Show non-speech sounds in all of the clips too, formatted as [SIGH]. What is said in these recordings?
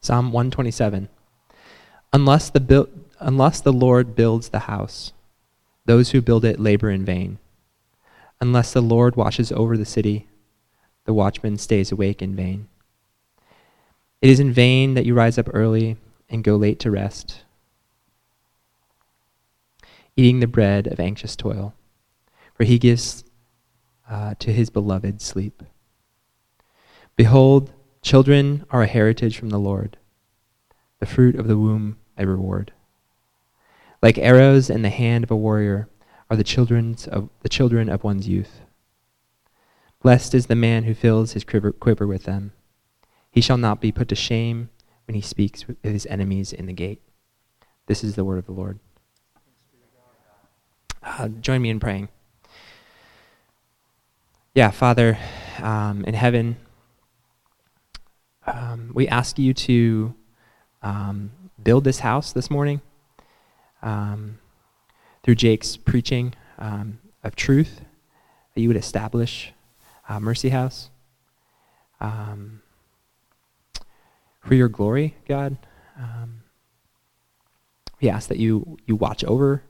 Psalm 127. Unless the, unless the Lord builds the house, those who build it labor in vain. Unless the Lord watches over the city, the watchman stays awake in vain. It is in vain that you rise up early and go late to rest, eating the bread of anxious toil, for he gives uh, to his beloved sleep. Behold, children are a heritage from the Lord, the fruit of the womb a reward. Like arrows in the hand of a warrior are the, children's of, the children of one's youth. Blessed is the man who fills his quiver, quiver with them. He shall not be put to shame when he speaks with his enemies in the gate. This is the word of the Lord. Uh, join me in praying. Yeah, Father um, in heaven, um, we ask you to um, build this house this morning um, through Jake's preaching um, of truth, that you would establish uh, Mercy House. Um, for your glory, God, we ask that you, you watch over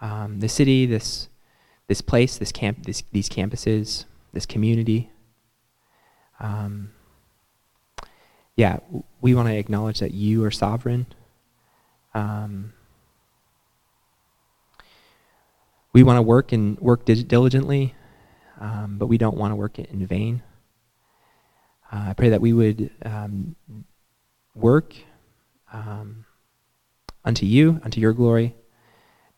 the city, this, this place, this camp, this, these campuses, this community. Um, yeah, we want to acknowledge that you are sovereign. Um, we want to work and work diligently, um, but we don't want to work in vain. Uh, I pray that we would um, work um, unto you, unto your glory,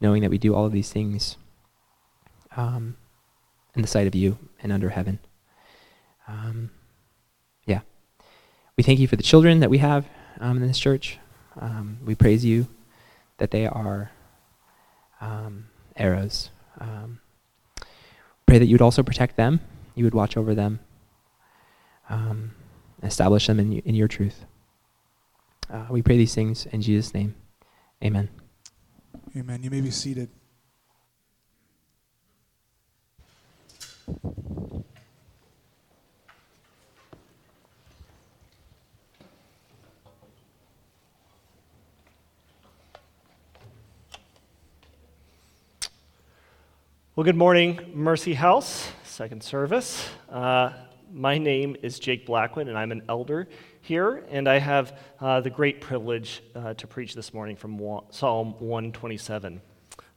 knowing that we do all of these things um, in the sight of you and under heaven. We thank you for the children that we have um, in this church. Um, we praise you that they are um, arrows. Um, pray that you would also protect them, you would watch over them, um, establish them in, in your truth. Uh, we pray these things in Jesus' name. Amen. Amen. You may be seated. Well, good morning, Mercy House, second service. Uh, my name is Jake Blackwood, and I'm an elder here, and I have uh, the great privilege uh, to preach this morning from Psalm 127.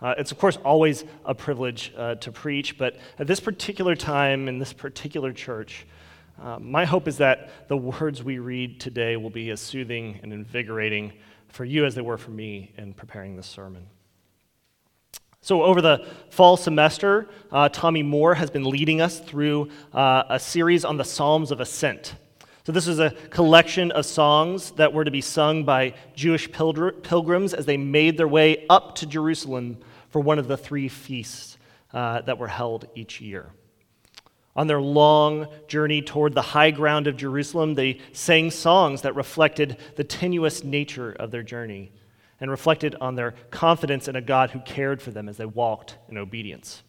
Uh, it's, of course, always a privilege uh, to preach, but at this particular time in this particular church, uh, my hope is that the words we read today will be as soothing and invigorating for you as they were for me in preparing this sermon. So, over the fall semester, uh, Tommy Moore has been leading us through uh, a series on the Psalms of Ascent. So, this is a collection of songs that were to be sung by Jewish pilgrims as they made their way up to Jerusalem for one of the three feasts uh, that were held each year. On their long journey toward the high ground of Jerusalem, they sang songs that reflected the tenuous nature of their journey and reflected on their confidence in a God who cared for them as they walked in obedience.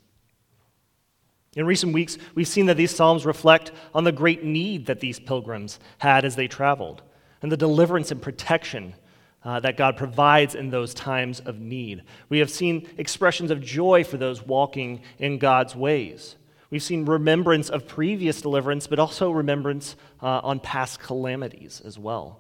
In recent weeks, we've seen that these Psalms reflect on the great need that these pilgrims had as they traveled, and the deliverance and protection uh, that God provides in those times of need. We have seen expressions of joy for those walking in God's ways. We've seen remembrance of previous deliverance, but also remembrance uh, on past calamities as well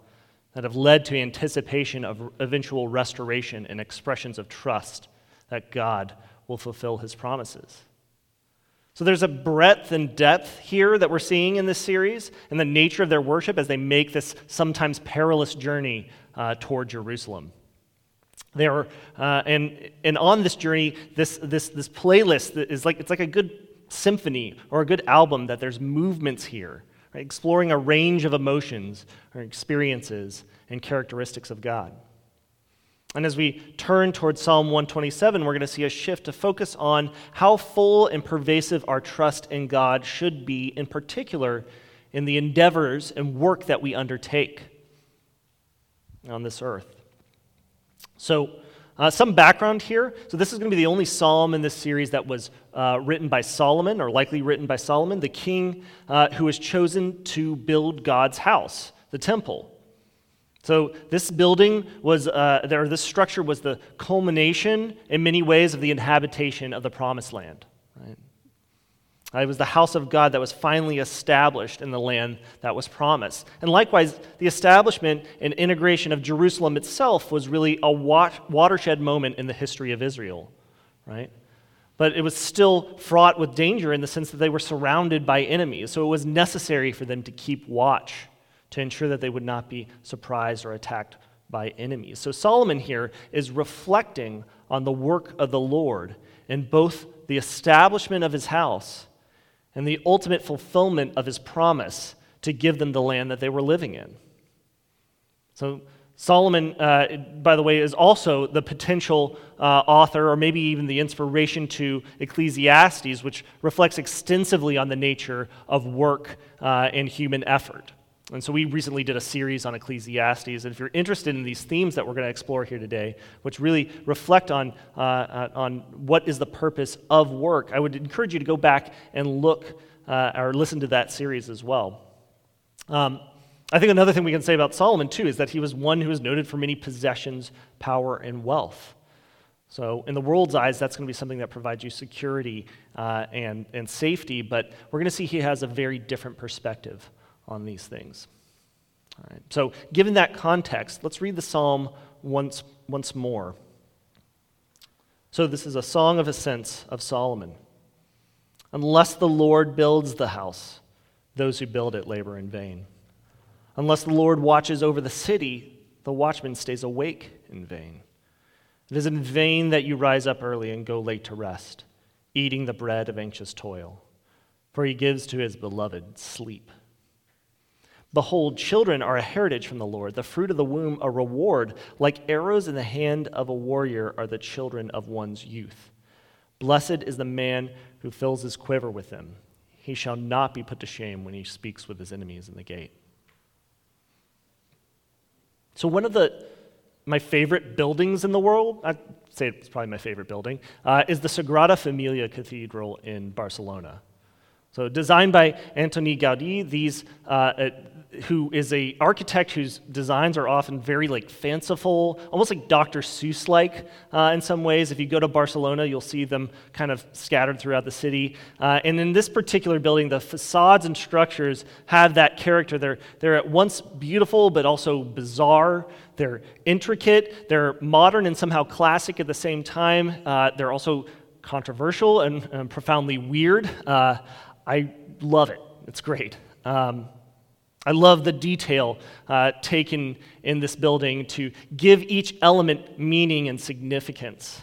that have led to anticipation of eventual restoration and expressions of trust that God will fulfill his promises. So there's a breadth and depth here that we're seeing in this series and the nature of their worship as they make this sometimes perilous journey uh, toward Jerusalem. They are, uh, and, and on this journey, this, this, this playlist is like, it's like a good symphony or a good album that there's movements here right? exploring a range of emotions or experiences and characteristics of God. And as we turn towards Psalm 127, we're going to see a shift to focus on how full and pervasive our trust in God should be, in particular in the endeavors and work that we undertake on this earth. So, uh, some background here. So, this is going to be the only psalm in this series that was uh, written by Solomon, or likely written by Solomon, the king uh, who was chosen to build God's house, the temple. So this building was, uh, there, this structure was the culmination in many ways of the inhabitation of the promised land. Right? It was the house of God that was finally established in the land that was promised. And likewise, the establishment and integration of Jerusalem itself was really a watershed moment in the history of Israel, right? But it was still fraught with danger in the sense that they were surrounded by enemies. So it was necessary for them to keep watch to ensure that they would not be surprised or attacked by enemies. So Solomon here is reflecting on the work of the Lord in both the establishment of his house and the ultimate fulfillment of his promise to give them the land that they were living in. So, Solomon, uh, by the way, is also the potential uh, author, or maybe even the inspiration to Ecclesiastes, which reflects extensively on the nature of work uh, and human effort. And so we recently did a series on Ecclesiastes. And if you're interested in these themes that we're going to explore here today, which really reflect on, uh, uh, on what is the purpose of work, I would encourage you to go back and look uh, or listen to that series as well. Um, I think another thing we can say about Solomon, too, is that he was one who was noted for many possessions, power, and wealth. So, in the world's eyes, that's going to be something that provides you security uh, and, and safety, but we're going to see he has a very different perspective on these things. All right. So, given that context, let's read the psalm once, once more. So, this is a song of ascents of Solomon. Unless the Lord builds the house, those who build it labor in vain. Unless the Lord watches over the city, the watchman stays awake in vain. It is in vain that you rise up early and go late to rest, eating the bread of anxious toil, for he gives to his beloved sleep. Behold, children are a heritage from the Lord, the fruit of the womb a reward. Like arrows in the hand of a warrior are the children of one's youth. Blessed is the man who fills his quiver with them. He shall not be put to shame when he speaks with his enemies in the gate. So, one of the my favorite buildings in the world, I'd say it's probably my favorite building, uh, is the Sagrada Familia Cathedral in Barcelona. So, designed by Antoni Gaudí, these uh, who is a architect whose designs are often very like fanciful, almost like Dr. Seuss like uh, in some ways. If you go to Barcelona, you'll see them kind of scattered throughout the city. Uh, and in this particular building, the facades and structures have that character. They're they're at once beautiful but also bizarre. They're intricate. They're modern and somehow classic at the same time. Uh, they're also controversial and, and profoundly weird. I love it. It's great. Um, I love the detail uh, taken in this building to give each element meaning and significance.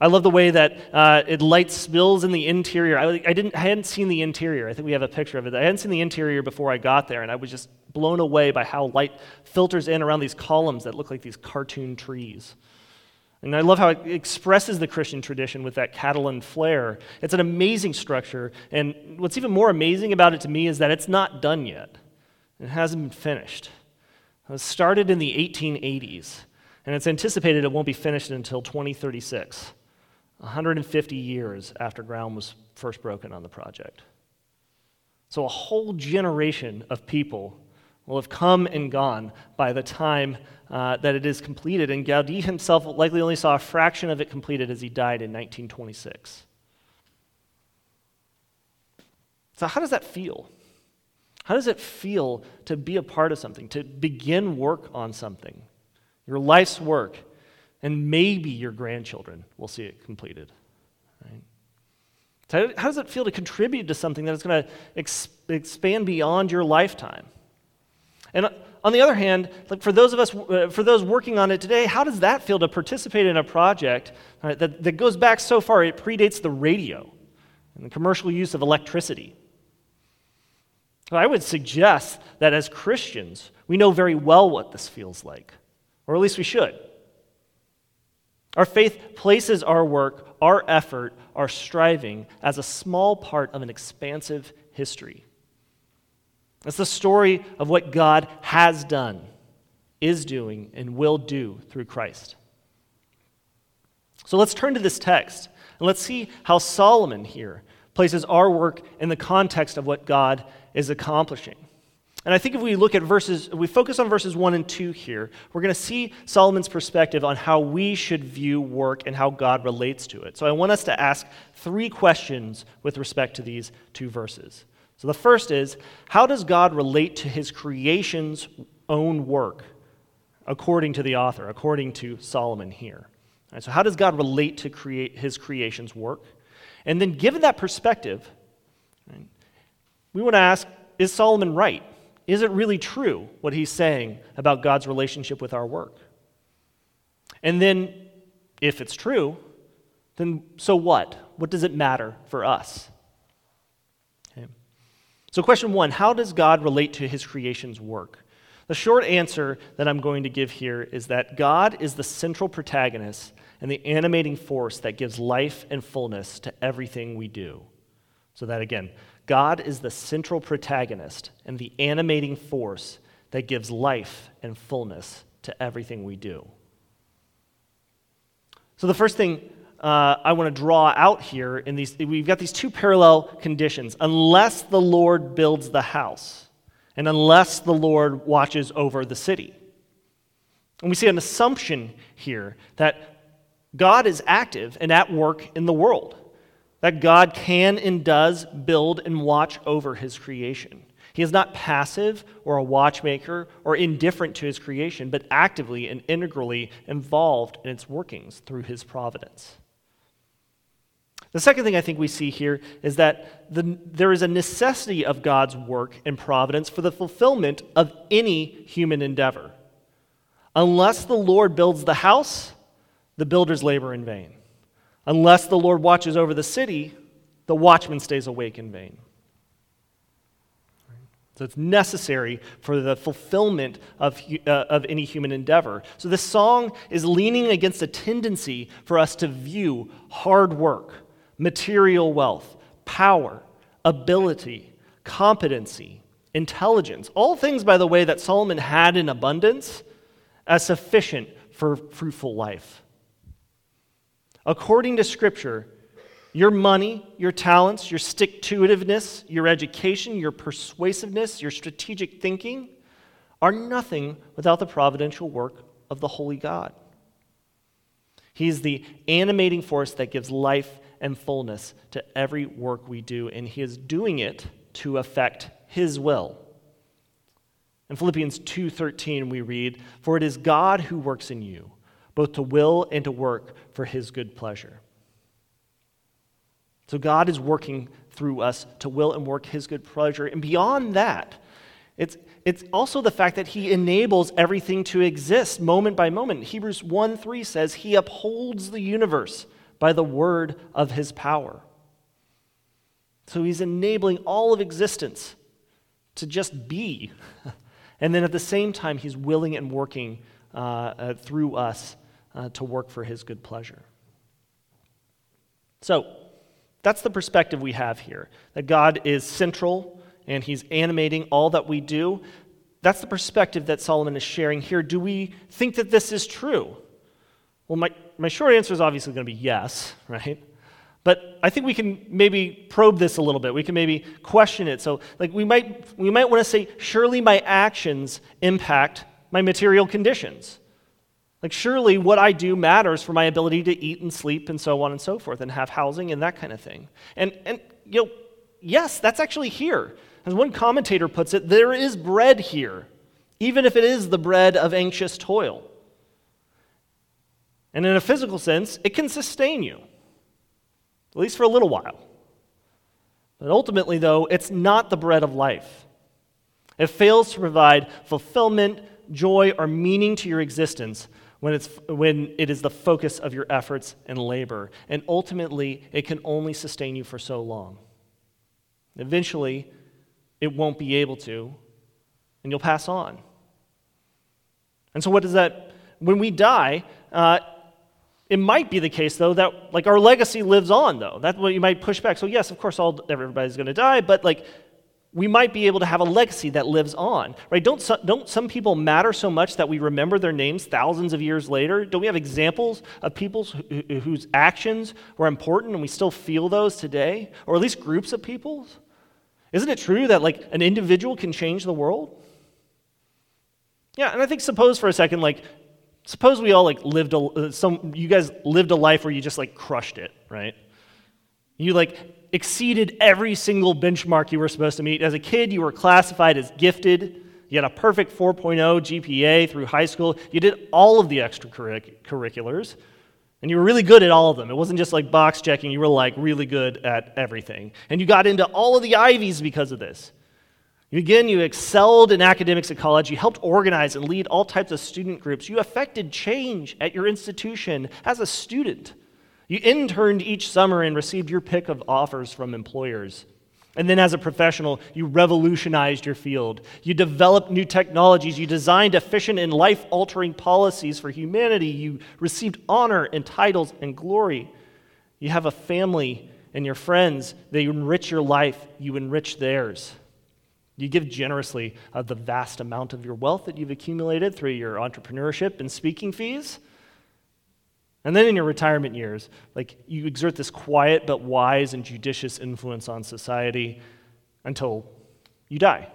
I love the way that uh, it light spills in the interior. I, I, didn't, I hadn't seen the interior. I think we have a picture of it. I hadn't seen the interior before I got there, and I was just blown away by how light filters in around these columns that look like these cartoon trees. And I love how it expresses the Christian tradition with that Catalan flair. It's an amazing structure. And what's even more amazing about it to me is that it's not done yet. It hasn't been finished. It was started in the 1880s, and it's anticipated it won't be finished until 2036, 150 years after ground was first broken on the project. So a whole generation of people will have come and gone by the time uh, that it is completed. And Gaudi himself likely only saw a fraction of it completed as he died in 1926. So, how does that feel? How does it feel to be a part of something, to begin work on something, your life's work, and maybe your grandchildren will see it completed? Right? So how does it feel to contribute to something that is going to ex- expand beyond your lifetime? And on the other hand, like for those of us, uh, for those working on it today, how does that feel to participate in a project right, that, that goes back so far? It predates the radio and the commercial use of electricity. So I would suggest that as Christians, we know very well what this feels like, or at least we should. Our faith places our work, our effort, our striving as a small part of an expansive history. It's the story of what God has done, is doing, and will do through Christ. So let's turn to this text and let's see how Solomon here places our work in the context of what God is accomplishing. And I think if we look at verses, we focus on verses 1 and 2 here, we're going to see Solomon's perspective on how we should view work and how God relates to it. So I want us to ask three questions with respect to these two verses. So the first is how does God relate to his creation's own work, according to the author, according to Solomon here? Right, so, how does God relate to create his creation's work? And then, given that perspective, we want to ask is Solomon right? Is it really true what he's saying about God's relationship with our work? And then, if it's true, then so what? What does it matter for us? So, question one How does God relate to his creation's work? The short answer that I'm going to give here is that God is the central protagonist and the animating force that gives life and fullness to everything we do. So, that again, God is the central protagonist and the animating force that gives life and fullness to everything we do. So, the first thing uh, I want to draw out here in these, we've got these two parallel conditions. Unless the Lord builds the house, and unless the Lord watches over the city. And we see an assumption here that God is active and at work in the world that God can and does build and watch over his creation. He is not passive or a watchmaker or indifferent to his creation, but actively and integrally involved in its workings through his providence. The second thing I think we see here is that the, there is a necessity of God's work and providence for the fulfillment of any human endeavor. Unless the Lord builds the house, the builders labor in vain. Unless the Lord watches over the city, the watchman stays awake in vain. So it's necessary for the fulfillment of, uh, of any human endeavor. So this song is leaning against a tendency for us to view hard work, material wealth, power, ability, competency, intelligence, all things, by the way, that Solomon had in abundance, as sufficient for fruitful life. According to Scripture, your money, your talents, your stick to itiveness, your education, your persuasiveness, your strategic thinking are nothing without the providential work of the Holy God. He's the animating force that gives life and fullness to every work we do, and He is doing it to effect His will. In Philippians 2:13 we read, "For it is God who works in you both to will and to work for his good pleasure. So God is working through us to will and work his good pleasure. And beyond that, it's, it's also the fact that he enables everything to exist moment by moment. Hebrews 1 3 says, He upholds the universe by the word of his power. So he's enabling all of existence to just be. [LAUGHS] and then at the same time, he's willing and working uh, uh, through us uh, to work for his good pleasure. So, that's the perspective we have here that God is central and he's animating all that we do. That's the perspective that Solomon is sharing here. Do we think that this is true? Well, my, my short answer is obviously going to be yes, [LAUGHS] right? But I think we can maybe probe this a little bit. We can maybe question it. So, like, we might, we might want to say, surely my actions impact my material conditions. Like, surely what I do matters for my ability to eat and sleep and so on and so forth and have housing and that kind of thing. And, and you know, yes, that's actually here. As one commentator puts it, there is bread here, even if it is the bread of anxious toil. And in a physical sense, it can sustain you, at least for a little while. But ultimately, though, it's not the bread of life. It fails to provide fulfillment, joy, or meaning to your existence when, it's, when it is the focus of your efforts and labor. And ultimately, it can only sustain you for so long. Eventually, it won't be able to, and you'll pass on. And so, what does that, when we die, uh, it might be the case, though, that like our legacy lives on, though. That's what you might push back. So, yes, of course, all, everybody's going to die, but like we might be able to have a legacy that lives on, right? Don't, don't some people matter so much that we remember their names thousands of years later? Don't we have examples of people whose actions were important and we still feel those today? Or at least groups of people's? Isn't it true that like an individual can change the world? Yeah, and I think suppose for a second, like, suppose we all like lived a, uh, some, you guys lived a life where you just like crushed it, right? You like exceeded every single benchmark you were supposed to meet. As a kid, you were classified as gifted. You had a perfect 4.0 GPA through high school. You did all of the extracurriculars, and you were really good at all of them. It wasn't just like box checking, you were like really good at everything. And you got into all of the Ivies because of this. Again, you excelled in academics at college. You helped organize and lead all types of student groups. You affected change at your institution as a student. You interned each summer and received your pick of offers from employers. And then, as a professional, you revolutionized your field. You developed new technologies. You designed efficient and life altering policies for humanity. You received honor and titles and glory. You have a family and your friends. They enrich your life, you enrich theirs. You give generously of the vast amount of your wealth that you've accumulated through your entrepreneurship and speaking fees. And then in your retirement years, like you exert this quiet but wise and judicious influence on society until you die.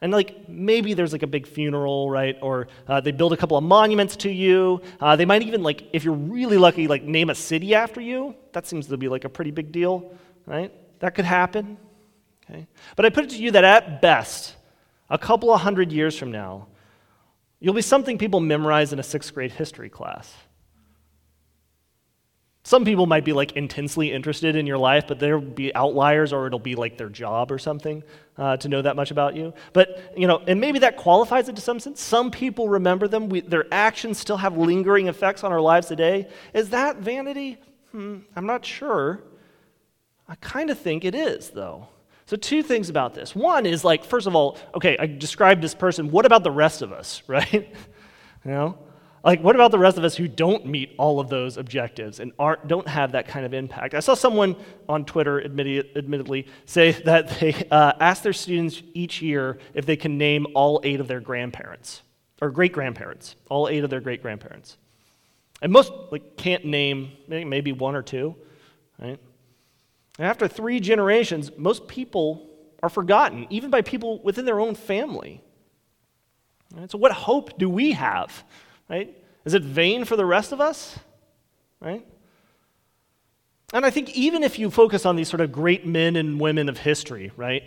And like maybe there's like a big funeral, right? Or uh, they build a couple of monuments to you. Uh, they might even like, if you're really lucky, like name a city after you. That seems to be like a pretty big deal, right? That could happen. Okay? But I put it to you that at best, a couple of hundred years from now, you'll be something people memorize in a sixth grade history class. Some people might be like intensely interested in your life, but there'll be outliers or it'll be like their job or something uh, to know that much about you. But, you know, and maybe that qualifies it to some sense. Some people remember them, we, their actions still have lingering effects on our lives today. Is that vanity? Hmm, I'm not sure. I kind of think it is, though. So, two things about this. One is like, first of all, okay, I described this person. What about the rest of us, [LAUGHS] right? you know? Like, what about the rest of us who don't meet all of those objectives and aren't, don't have that kind of impact? I saw someone on Twitter, admittedly, say [LAUGHS] that they uh, ask their students each year if they can name all eight of their grandparents or great grandparents, all eight of their great grandparents. And most like, can't name maybe one or two, right? And after three generations, most people are forgotten, even by people within their own family. Right? So, what hope do we have? right? Is it vain for the rest of us? Right? And I think even if you focus on these sort of great men and women of history, right?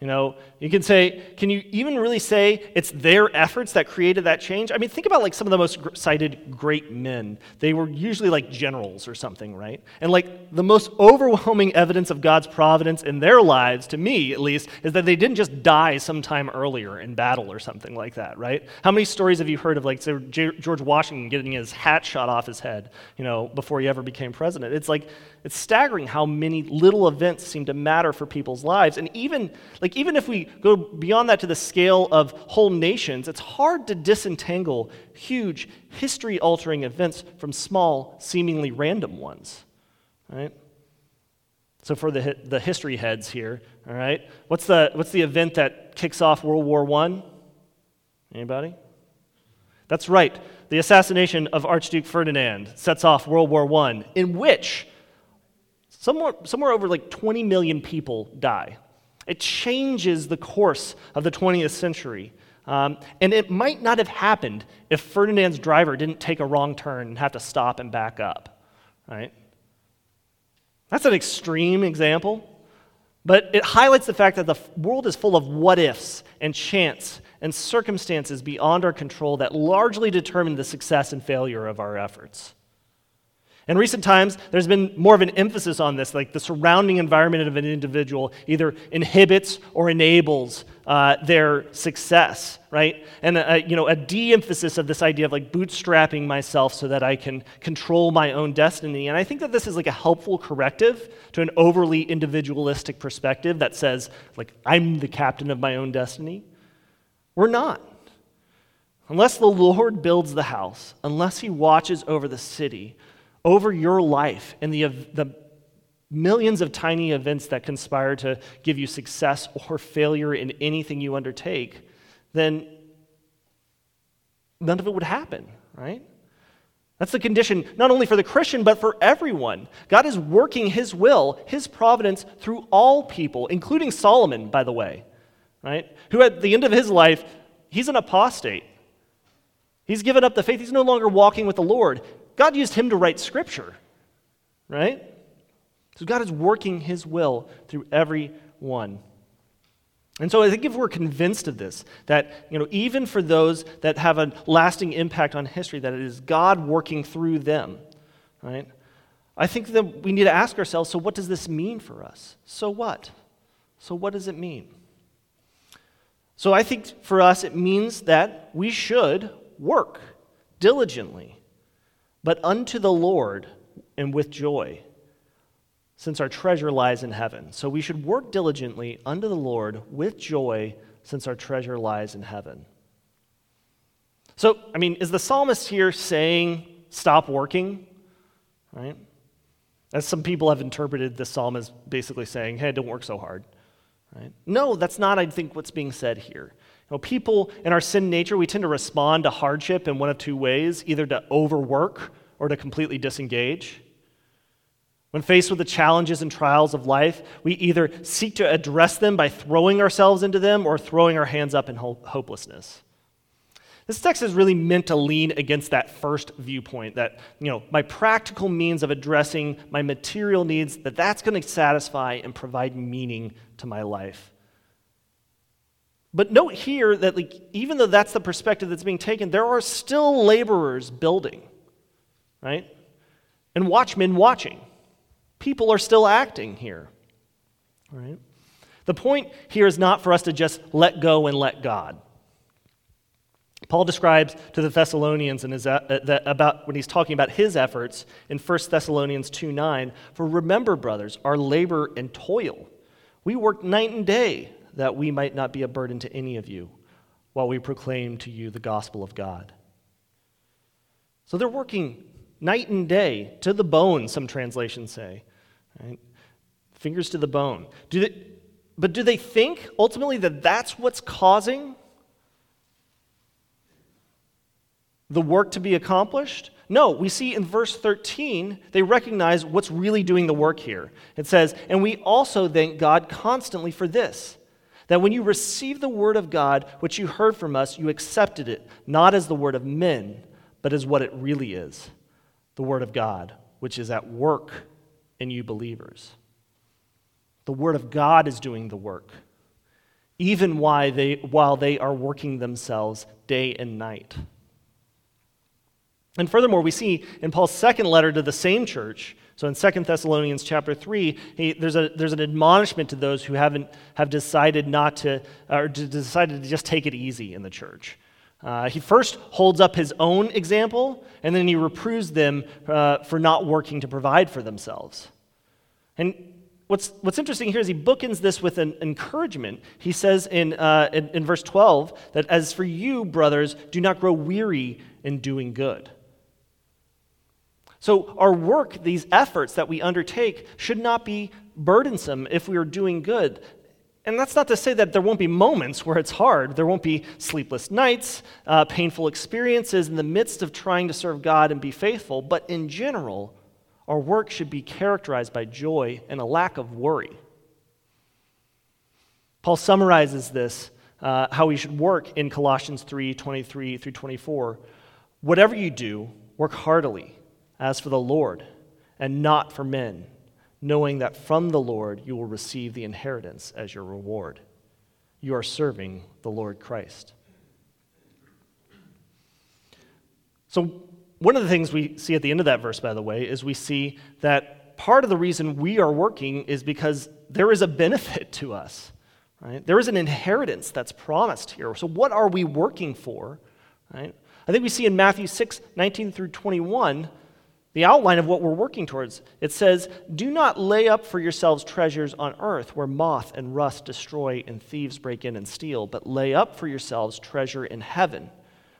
You know, you can say, can you even really say it's their efforts that created that change? I mean, think about like some of the most cited great men. They were usually like generals or something, right? And like the most overwhelming evidence of God's providence in their lives, to me at least, is that they didn't just die sometime earlier in battle or something like that, right? How many stories have you heard of like George Washington getting his hat shot off his head, you know, before he ever became president? It's like it's staggering how many little events seem to matter for people's lives. And even, like, even if we go beyond that to the scale of whole nations, it's hard to disentangle huge, history altering events from small, seemingly random ones. Right? So, for the, the history heads here, all right, what's the, what's the event that kicks off World War I? Anybody? That's right. The assassination of Archduke Ferdinand sets off World War I, in which Somewhere, somewhere over like 20 million people die. It changes the course of the 20th century. Um, and it might not have happened if Ferdinand's driver didn't take a wrong turn and have to stop and back up, right? That's an extreme example, but it highlights the fact that the world is full of what ifs and chance and circumstances beyond our control that largely determine the success and failure of our efforts. In recent times, there's been more of an emphasis on this, like the surrounding environment of an individual either inhibits or enables uh, their success, right? And a, you know, a de-emphasis of this idea of like bootstrapping myself so that I can control my own destiny. And I think that this is like a helpful corrective to an overly individualistic perspective that says, like, I'm the captain of my own destiny. We're not. Unless the Lord builds the house, unless he watches over the city, over your life and the, the millions of tiny events that conspire to give you success or failure in anything you undertake, then none of it would happen, right? That's the condition not only for the Christian, but for everyone. God is working his will, his providence through all people, including Solomon, by the way, right? Who at the end of his life, he's an apostate. He's given up the faith. He's no longer walking with the Lord. God used him to write scripture, right? So God is working his will through everyone. And so I think if we're convinced of this, that you know, even for those that have a lasting impact on history, that it is God working through them, right? I think that we need to ask ourselves, so what does this mean for us? So what? So what does it mean? So I think for us it means that we should work diligently, but unto the Lord and with joy since our treasure lies in heaven. So we should work diligently unto the Lord with joy, since our treasure lies in heaven. So, I mean, is the psalmist here saying, stop working? Right? As some people have interpreted the psalm as basically saying, hey, don't work so hard. Right? No, that's not, I think, what's being said here. People in our sin nature, we tend to respond to hardship in one of two ways either to overwork or to completely disengage. When faced with the challenges and trials of life, we either seek to address them by throwing ourselves into them or throwing our hands up in hopelessness. This text is really meant to lean against that first viewpoint that, you know, my practical means of addressing my material needs, that that's going to satisfy and provide meaning to my life. But note here that like, even though that's the perspective that's being taken, there are still laborers building, right? And watchmen watching people are still acting here. Right? The point here is not for us to just let go and let God. Paul describes to the Thessalonians in his, uh, about when he's talking about his efforts in 1 Thessalonians 2 9, for remember, brothers, our labor and toil. We work night and day that we might not be a burden to any of you while we proclaim to you the gospel of God. So they're working night and day, to the bone, some translations say. Right? Fingers to the bone. Do they, but do they think ultimately that that's what's causing the work to be accomplished? No, we see in verse 13, they recognize what's really doing the work here. It says, And we also thank God constantly for this, that when you received the word of God, which you heard from us, you accepted it, not as the word of men, but as what it really is the Word of God, which is at work in you believers. The Word of God is doing the work, even while they, while they are working themselves day and night. And furthermore, we see in Paul's second letter to the same church, so in 2 Thessalonians chapter 3, he, there's, a, there's an admonishment to those who haven't have decided not to, or decided to just take it easy in the church. Uh, he first holds up his own example, and then he reproves them uh, for not working to provide for themselves. And what's, what's interesting here is he bookends this with an encouragement. He says in, uh, in, in verse 12 that, As for you, brothers, do not grow weary in doing good. So, our work, these efforts that we undertake, should not be burdensome if we are doing good. And that's not to say that there won't be moments where it's hard. There won't be sleepless nights, uh, painful experiences in the midst of trying to serve God and be faithful. But in general, our work should be characterized by joy and a lack of worry. Paul summarizes this, uh, how we should work in Colossians 3 23 through 24. Whatever you do, work heartily, as for the Lord, and not for men knowing that from the Lord you will receive the inheritance as your reward. You are serving the Lord Christ. So, one of the things we see at the end of that verse, by the way, is we see that part of the reason we are working is because there is a benefit to us. Right? There is an inheritance that's promised here. So, what are we working for? Right? I think we see in Matthew 6 19 through 21 the outline of what we're working towards. It says, Do not lay up for yourselves treasures on earth where moth and rust destroy and thieves break in and steal, but lay up for yourselves treasure in heaven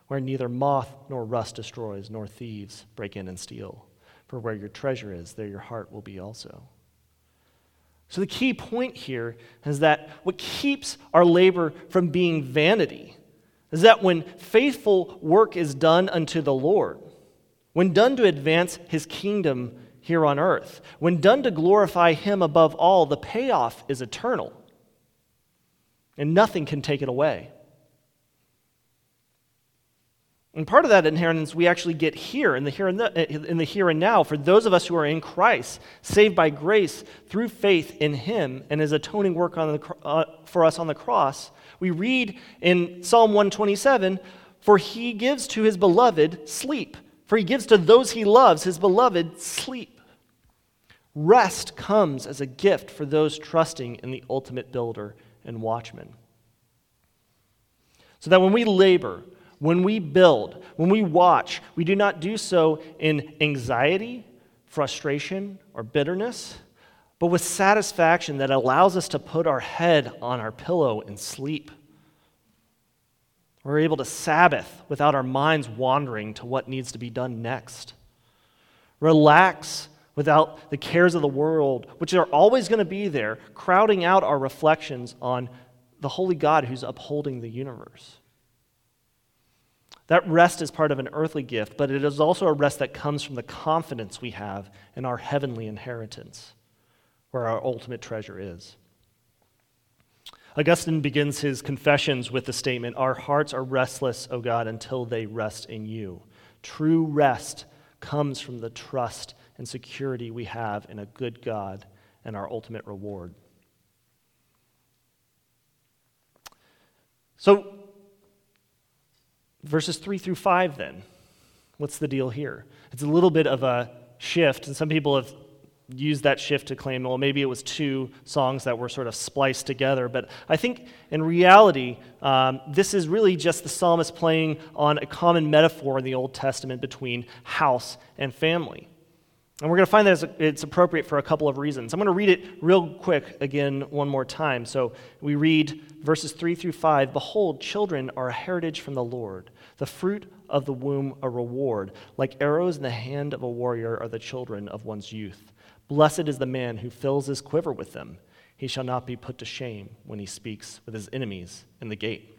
where neither moth nor rust destroys, nor thieves break in and steal. For where your treasure is, there your heart will be also. So, the key point here is that what keeps our labor from being vanity is that when faithful work is done unto the Lord, when done to advance his kingdom here on earth, when done to glorify him above all, the payoff is eternal. And nothing can take it away. And part of that inheritance we actually get here in the here and, the, in the here and now for those of us who are in Christ, saved by grace through faith in Him and His atoning work on the, uh, for us on the cross. We read in Psalm 127 For He gives to His beloved sleep, for He gives to those He loves, His beloved, sleep. Rest comes as a gift for those trusting in the ultimate builder and watchman. So that when we labor, when we build, when we watch, we do not do so in anxiety, frustration, or bitterness, but with satisfaction that allows us to put our head on our pillow and sleep. We're able to Sabbath without our minds wandering to what needs to be done next. Relax without the cares of the world, which are always going to be there, crowding out our reflections on the holy God who's upholding the universe. That rest is part of an earthly gift, but it is also a rest that comes from the confidence we have in our heavenly inheritance, where our ultimate treasure is. Augustine begins his confessions with the statement Our hearts are restless, O God, until they rest in you. True rest comes from the trust and security we have in a good God and our ultimate reward. So, Verses 3 through 5, then. What's the deal here? It's a little bit of a shift, and some people have used that shift to claim, well, maybe it was two songs that were sort of spliced together. But I think in reality, um, this is really just the psalmist playing on a common metaphor in the Old Testament between house and family. And we're going to find that it's appropriate for a couple of reasons. I'm going to read it real quick again one more time. So we read verses 3 through 5 Behold, children are a heritage from the Lord, the fruit of the womb a reward. Like arrows in the hand of a warrior are the children of one's youth. Blessed is the man who fills his quiver with them. He shall not be put to shame when he speaks with his enemies in the gate.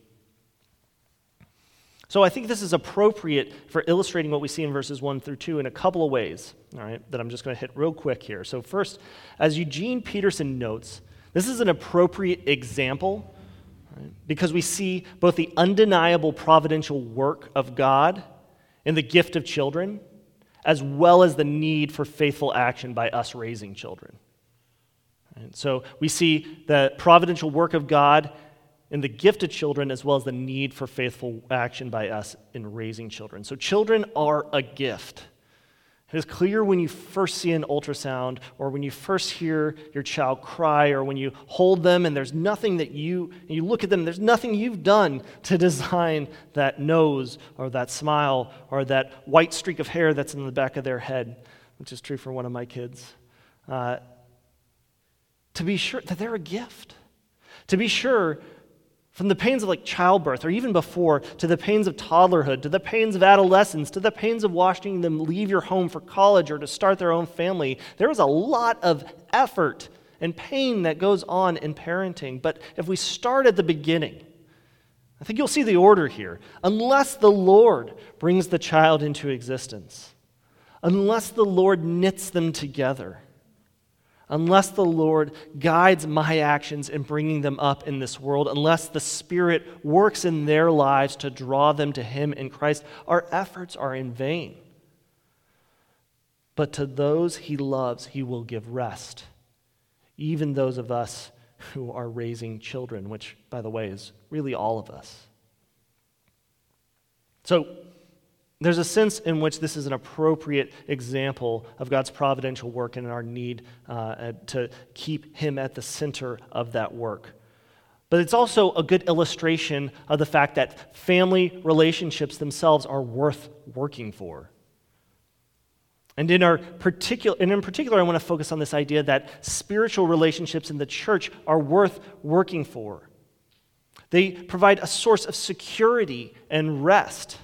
So I think this is appropriate for illustrating what we see in verses 1 through 2 in a couple of ways, all right, that I'm just going to hit real quick here. So, first, as Eugene Peterson notes, this is an appropriate example right, because we see both the undeniable providential work of God in the gift of children, as well as the need for faithful action by us raising children. Right? So, we see the providential work of God in the gift of children as well as the need for faithful action by us in raising children. So, children are a gift. It is clear when you first see an ultrasound, or when you first hear your child cry, or when you hold them and there's nothing that you, you look at them, there's nothing you've done to [LAUGHS] design that nose, or that smile, or that white streak of hair that's in the back of their head, which is true for one of my kids. Uh, to be sure that they're a gift. To be sure from the pains of like childbirth or even before, to the pains of toddlerhood, to the pains of adolescence, to the pains of watching them leave your home for college or to start their own family, there is a lot of effort and pain that goes on in parenting. But if we start at the beginning, I think you'll see the order here. Unless the Lord brings the child into existence, unless the Lord knits them together, unless the Lord guides my actions in bringing them up in this world, unless the Spirit works in their lives to draw them to Him in Christ, our efforts are in vain. But to those He loves, He will give rest, even those of us who are raising children, which, by the way, is really all of us. So, there's a sense in which this is an appropriate example of God's providential work and our need uh, to keep Him at the center of that work. But it's also a good illustration of the fact that family relationships themselves are worth working for. And in, our particular, and in particular, I want to focus on this idea that spiritual relationships in the church are worth working for. They provide a source of security and rest.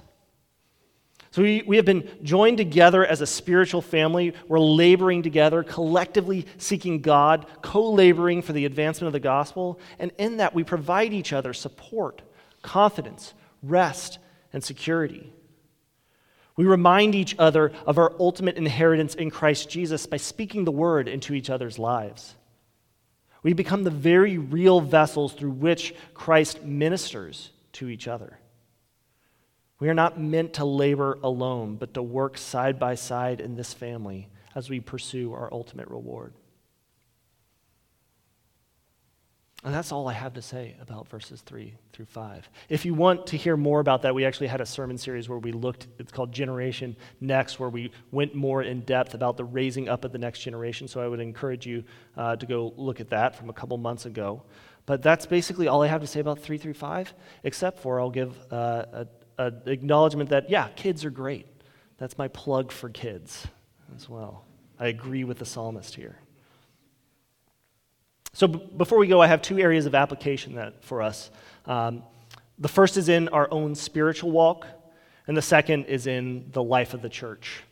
So we, we have been joined together as a spiritual family. We're laboring together, collectively seeking God, co laboring for the advancement of the gospel. And in that, we provide each other support, confidence, rest, and security. We remind each other of our ultimate inheritance in Christ Jesus by speaking the word into each other's lives. We become the very real vessels through which Christ ministers to each other. We are not meant to labor alone, but to work side by side in this family as we pursue our ultimate reward. And that's all I have to say about verses 3 through 5. If you want to hear more about that, we actually had a sermon series where we looked, it's called Generation Next, where we went more in depth about the raising up of the next generation. So I would encourage you uh, to go look at that from a couple months ago. But that's basically all I have to say about 3 through 5, except for I'll give uh, an acknowledgement that, yeah, kids are great. That's my plug for kids as well. I agree with the psalmist here. So b- before we go, I have two areas of application that for us. Um, the first is in our own spiritual walk, and the second is in the life of the church.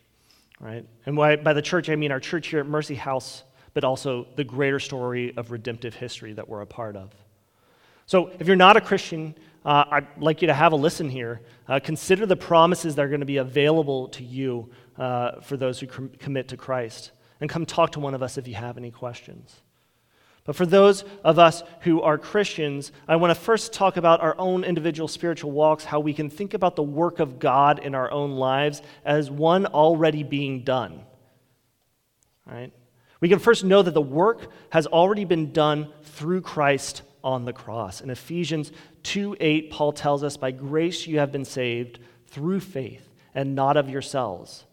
Right? And by, by the church, I mean our church here at Mercy House, but also the greater story of redemptive history that we're a part of. So if you're not a Christian, uh, I'd like you to have a listen here. Uh, consider the promises that are going to be available to you uh, for those who com- commit to Christ. And come talk to one of us if you have any questions. But for those of us who are Christians, I want to first talk about our own individual spiritual walks, how we can think about the work of God in our own lives as one already being done. Right? We can first know that the work has already been done through Christ on the cross. In Ephesians 2 8, Paul tells us, By grace you have been saved through faith, and not of yourselves.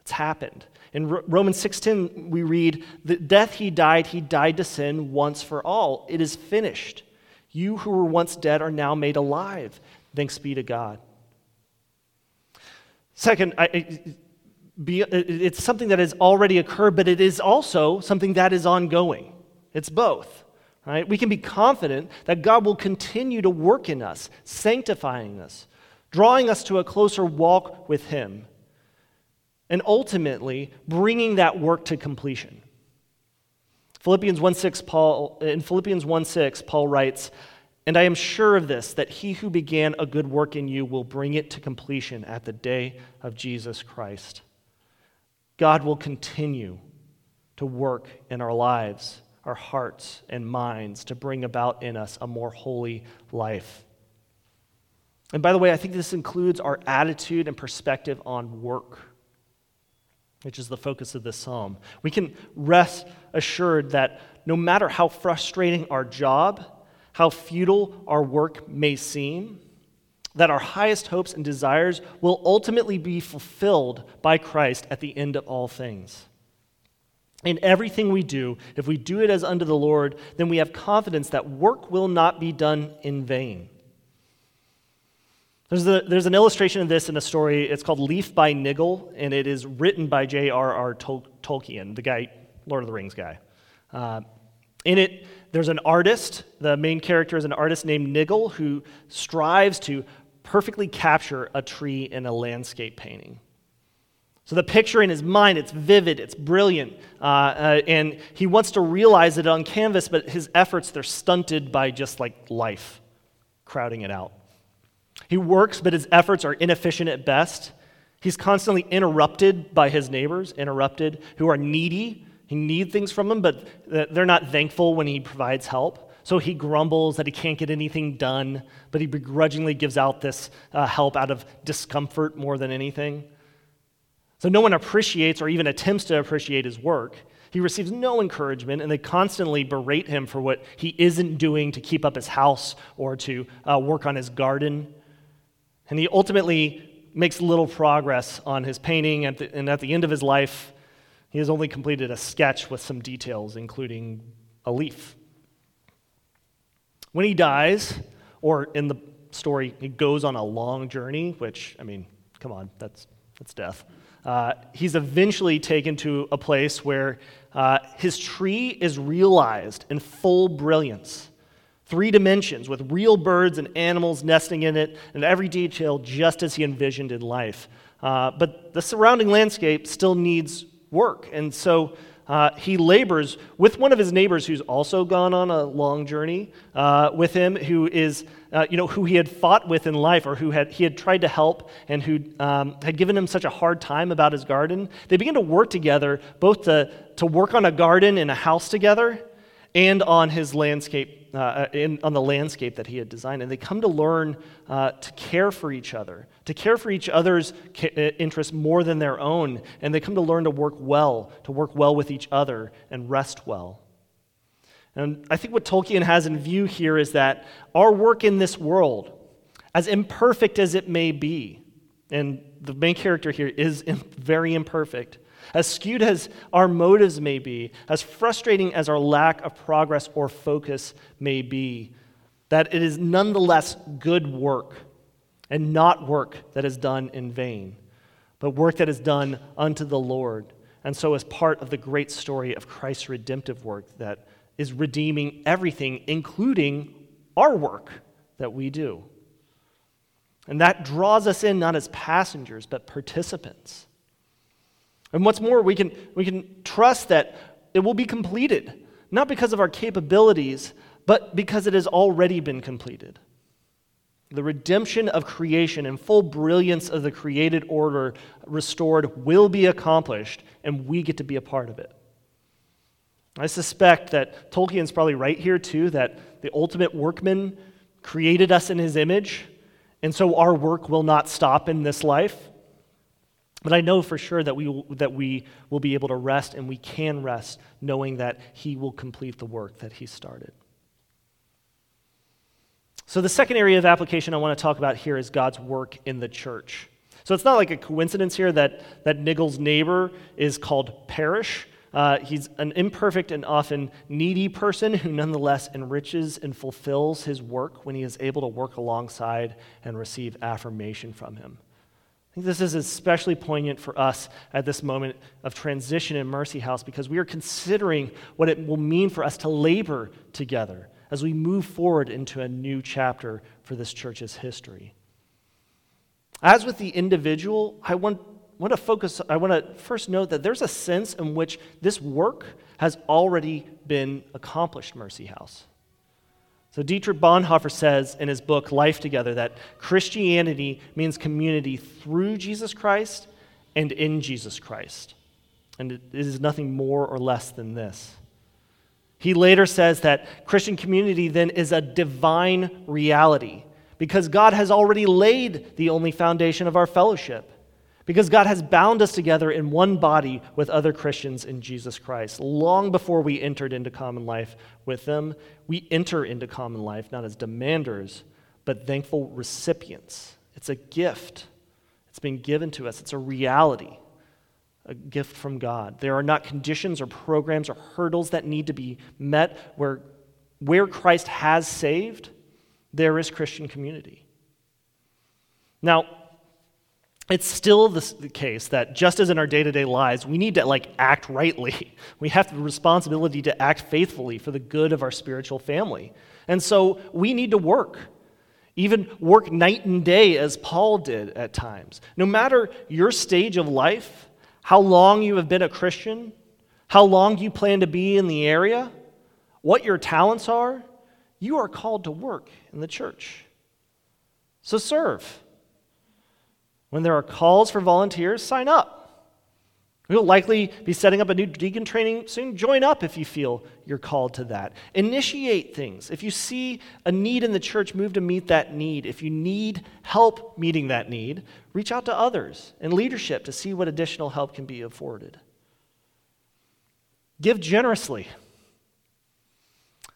It's happened. In Romans 6:10 we read, "The death he died, he died to sin once for all. It is finished. You who were once dead are now made alive. Thanks be to God." Second, I, be, it's something that has already occurred, but it is also something that is ongoing. It's both. Right? We can be confident that God will continue to work in us, sanctifying us, drawing us to a closer walk with Him and ultimately bringing that work to completion. Philippians 1:6 Paul in Philippians 1:6 Paul writes, "And I am sure of this that he who began a good work in you will bring it to completion at the day of Jesus Christ." God will continue to work in our lives, our hearts and minds to bring about in us a more holy life. And by the way, I think this includes our attitude and perspective on work which is the focus of this psalm. We can rest assured that no matter how frustrating our job, how futile our work may seem, that our highest hopes and desires will ultimately be fulfilled by Christ at the end of all things. In everything we do, if we do it as unto the Lord, then we have confidence that work will not be done in vain. There's, a, there's an illustration of this in a story. It's called Leaf by Niggle, and it is written by J.R.R. Tol- Tolkien, the guy, Lord of the Rings guy. Uh, in it, there's an artist. The main character is an artist named Niggle who strives to perfectly capture a tree in a landscape painting. So the picture in his mind, it's vivid, it's brilliant, uh, uh, and he wants to realize it on canvas, but his efforts, they're stunted by just like life crowding it out. He works, but his efforts are inefficient at best. He's constantly interrupted by his neighbors, interrupted, who are needy. He needs things from them, but they're not thankful when he provides help. So he grumbles that he can't get anything done, but he begrudgingly gives out this uh, help out of discomfort more than anything. So no one appreciates or even attempts to appreciate his work. He receives no encouragement, and they constantly berate him for what he isn't doing to keep up his house or to uh, work on his garden. And he ultimately makes little progress on his painting, and at the end of his life, he has only completed a sketch with some details, including a leaf. When he dies, or in the story, he goes on a long journey, which, I mean, come on, that's, that's death. Uh, he's eventually taken to a place where uh, his tree is realized in full brilliance three dimensions with real birds and animals nesting in it, and every detail just as he envisioned in life. Uh, but the surrounding landscape still needs work, and so uh, he labors with one of his neighbors who's also gone on a long journey uh, with him, who is uh, you know, who he had fought with in life or who had, he had tried to help and who um, had given him such a hard time about his garden, they began to work together, both to, to work on a garden and a house together and on his landscape, uh, in, on the landscape that he had designed. And they come to learn uh, to care for each other, to care for each other's ca- uh, interests more than their own. And they come to learn to work well, to work well with each other and rest well. And I think what Tolkien has in view here is that our work in this world, as imperfect as it may be, and the main character here is very imperfect, as skewed as our motives may be, as frustrating as our lack of progress or focus may be, that it is nonetheless good work and not work that is done in vain, but work that is done unto the Lord. And so, as part of the great story of Christ's redemptive work that is redeeming everything, including our work that we do. And that draws us in not as passengers, but participants. And what's more, we can, we can trust that it will be completed, not because of our capabilities, but because it has already been completed. The redemption of creation and full brilliance of the created order restored will be accomplished, and we get to be a part of it. I suspect that Tolkien's probably right here, too, that the ultimate workman created us in his image, and so our work will not stop in this life. But I know for sure that we, will, that we will be able to rest, and we can rest knowing that he will complete the work that he started. So, the second area of application I want to talk about here is God's work in the church. So, it's not like a coincidence here that, that Niggle's neighbor is called Parish. Uh, he's an imperfect and often needy person who nonetheless enriches and fulfills his work when he is able to work alongside and receive affirmation from him. I think this is especially poignant for us at this moment of transition in Mercy House because we are considering what it will mean for us to labor together as we move forward into a new chapter for this church's history. As with the individual, I want want to focus, I want to first note that there's a sense in which this work has already been accomplished, Mercy House. So, Dietrich Bonhoeffer says in his book, Life Together, that Christianity means community through Jesus Christ and in Jesus Christ. And it is nothing more or less than this. He later says that Christian community then is a divine reality because God has already laid the only foundation of our fellowship. Because God has bound us together in one body with other Christians in Jesus Christ. Long before we entered into common life with them, we enter into common life not as demanders, but thankful recipients. It's a gift, it's been given to us, it's a reality, a gift from God. There are not conditions or programs or hurdles that need to be met where, where Christ has saved, there is Christian community. Now, it's still the case that just as in our day-to-day lives we need to like act rightly. [LAUGHS] We have the responsibility to act faithfully for the good of our spiritual family. And so we need to work. Even work night and day as paul did at times. No matter your stage of life how long you have been a christian how long you plan to be in the area what your talents are you are called to work in the church. So serve when there are calls for volunteers, sign up. We'll likely be setting up a new deacon training soon. Join up if you feel you're called to that. Initiate things. If you see a need in the church, move to meet that need. If you need help meeting that need, reach out to others and leadership to see what additional help can be afforded. Give generously.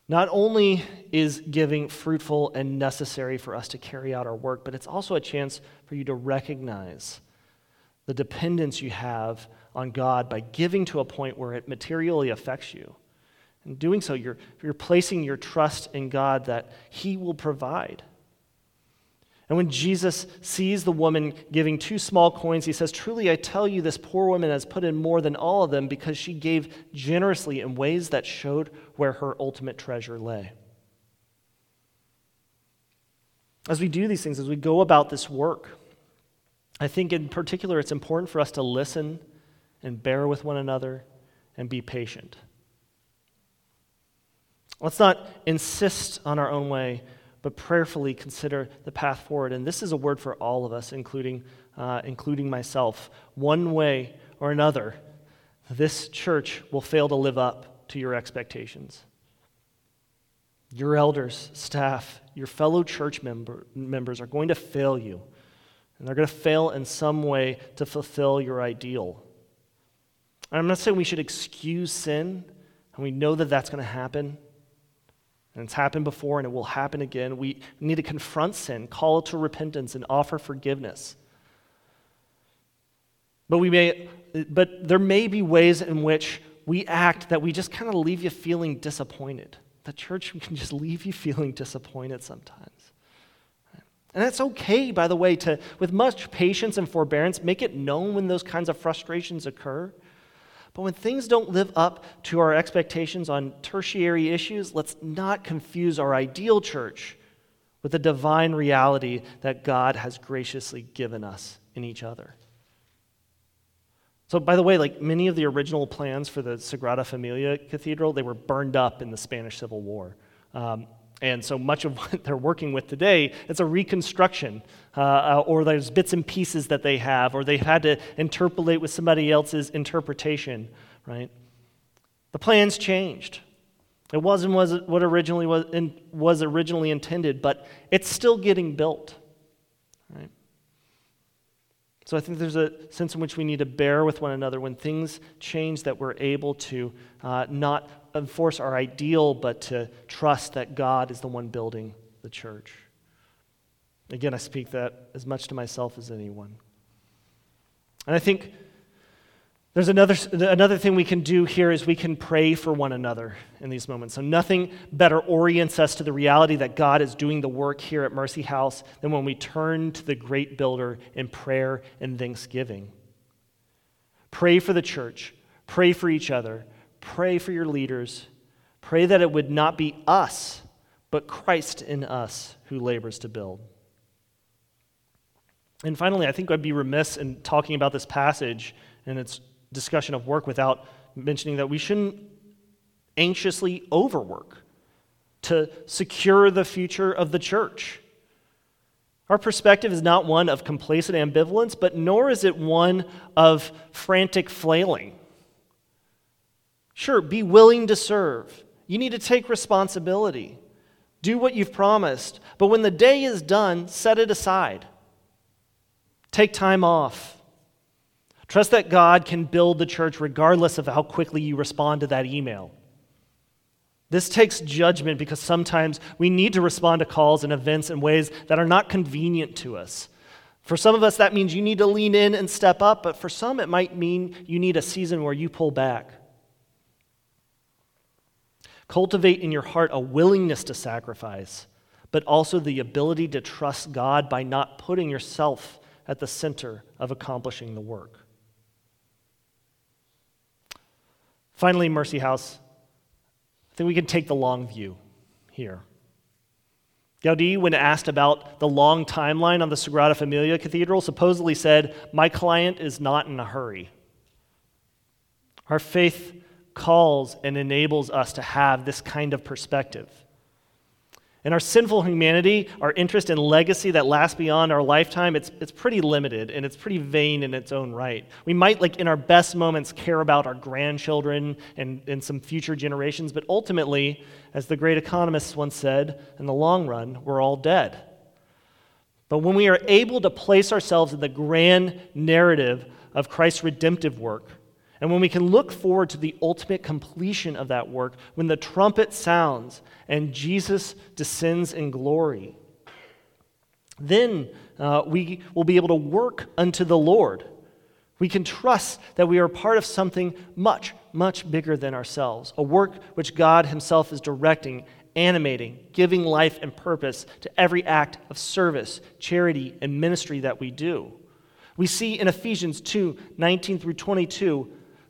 Not only is giving fruitful and necessary for us to carry out our work, but it's also a chance for you to recognize the dependence you have on God by giving to a point where it materially affects you. In doing so, you're, you're placing your trust in God that He will provide. And when Jesus sees the woman giving two small coins, he says, Truly, I tell you, this poor woman has put in more than all of them because she gave generously in ways that showed where her ultimate treasure lay. As we do these things, as we go about this work, I think in particular it's important for us to listen and bear with one another and be patient. Let's not insist on our own way but prayerfully consider the path forward. And this is a word for all of us, including, uh, including myself. One way or another, this church will fail to live up to your expectations. Your elders, staff, your fellow church member, members are going to fail you. And they're going to fail in some way to fulfill your ideal. And I'm not saying we should excuse sin, and we know that that's going to happen. And it's happened before, and it will happen again. We need to confront sin, call it to repentance, and offer forgiveness. But, we may, but there may be ways in which we act that we just kind of leave you feeling disappointed. The church can just leave you feeling disappointed sometimes. And that's okay, by the way, to, with much patience and forbearance, make it known when those kinds of frustrations occur. But when things don't live up to our expectations on tertiary issues, let's not confuse our ideal church with the divine reality that God has graciously given us in each other. So, by the way, like many of the original plans for the Sagrada Familia Cathedral, they were burned up in the Spanish Civil War. Um, and so much of [LAUGHS] what they're working with today, it's a reconstruction, uh, uh, or there's bits and pieces that they have, or they've had to interpolate with somebody else's interpretation, right? The plans changed. It wasn't was what originally was, in, was originally intended, but it's still getting built, right? So I think there's a sense in which we need to bear with one another when things change that we're able to uh, not enforce our ideal, but to trust that God is the one building the church. Again, I speak that as much to myself as anyone. And I think there's another, another thing we can do here is we can pray for one another in these moments. So nothing better orients us to the reality that God is doing the work here at Mercy House than when we turn to the great builder in prayer and thanksgiving. Pray for the church, pray for each other, Pray for your leaders. Pray that it would not be us, but Christ in us who labors to build. And finally, I think I'd be remiss in talking about this passage and its discussion of work without mentioning that we shouldn't anxiously overwork to secure the future of the church. Our perspective is not one of complacent ambivalence, but nor is it one of frantic flailing. Sure, be willing to serve. You need to take responsibility. Do what you've promised. But when the day is done, set it aside. Take time off. Trust that God can build the church regardless of how quickly you respond to that email. This takes judgment because sometimes we need to respond to calls and events in ways that are not convenient to us. For some of us, that means you need to lean in and step up, but for some, it might mean you need a season where you pull back. Cultivate in your heart a willingness to sacrifice, but also the ability to trust God by not putting yourself at the center of accomplishing the work. Finally, Mercy House, I think we can take the long view here. Gaudi, when asked about the long timeline on the Sagrada Familia Cathedral, supposedly said, My client is not in a hurry. Our faith calls and enables us to have this kind of perspective. In our sinful humanity, our interest in legacy that lasts beyond our lifetime, it's, it's pretty limited and it's pretty vain in its own right. We might, like in our best moments, care about our grandchildren and, and some future generations, but ultimately, as the great economists once said, in the long run, we're all dead. But when we are able to place ourselves in the grand narrative of Christ's redemptive work, and when we can look forward to the ultimate completion of that work, when the trumpet sounds and Jesus descends in glory, then uh, we will be able to work unto the Lord. We can trust that we are part of something much, much bigger than ourselves, a work which God Himself is directing, animating, giving life and purpose to every act of service, charity, and ministry that we do. We see in Ephesians 2 19 through 22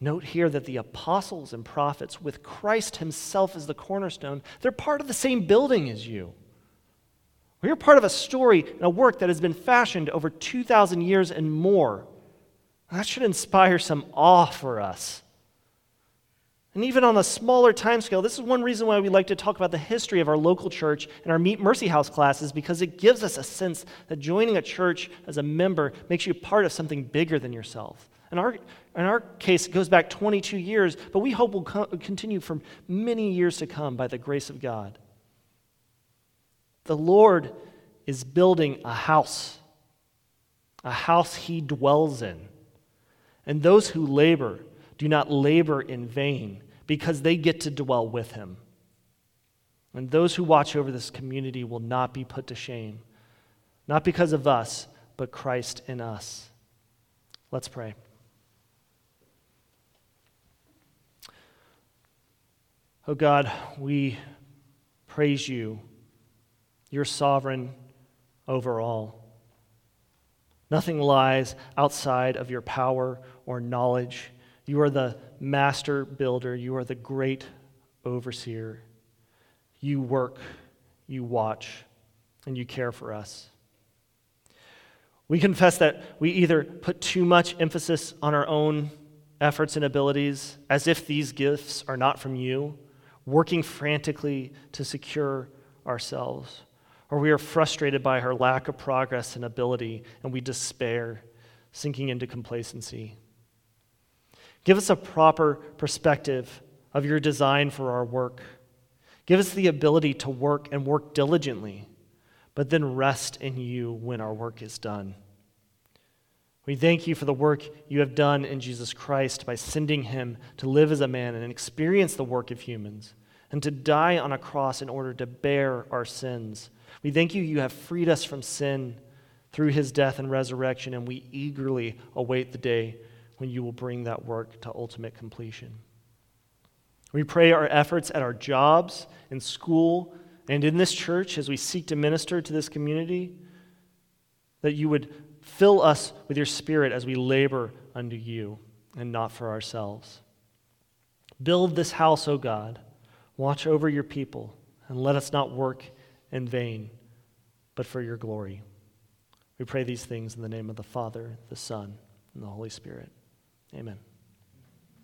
Note here that the apostles and prophets, with Christ himself as the cornerstone, they're part of the same building as you. We're part of a story and a work that has been fashioned over 2,000 years and more that should inspire some awe for us. And even on a smaller time scale, this is one reason why we like to talk about the history of our local church and our Meet Mercy House classes because it gives us a sense that joining a church as a member makes you part of something bigger than yourself. In our, in our case, it goes back 22 years, but we hope will co- continue for many years to come by the grace of God. The Lord is building a house, a house He dwells in. And those who labor do not labor in vain because they get to dwell with him. And those who watch over this community will not be put to shame, not because of us, but Christ in us. Let's pray. Oh God, we praise you. You're sovereign over all. Nothing lies outside of your power or knowledge. You are the master builder, you are the great overseer. You work, you watch, and you care for us. We confess that we either put too much emphasis on our own efforts and abilities, as if these gifts are not from you, working frantically to secure ourselves or we are frustrated by her lack of progress and ability, and we despair, sinking into complacency. Give us a proper perspective of your design for our work. Give us the ability to work and work diligently, but then rest in you when our work is done. We thank you for the work you have done in Jesus Christ by sending him to live as a man and experience the work of humans, and to die on a cross in order to bear our sins we thank you, you have freed us from sin through his death and resurrection, and we eagerly await the day when you will bring that work to ultimate completion. We pray our efforts at our jobs, in school, and in this church as we seek to minister to this community, that you would fill us with your spirit as we labor unto you and not for ourselves. Build this house, O God. Watch over your people, and let us not work in vain, but for your glory. We pray these things in the name of the Father, the Son, and the Holy Spirit. Amen.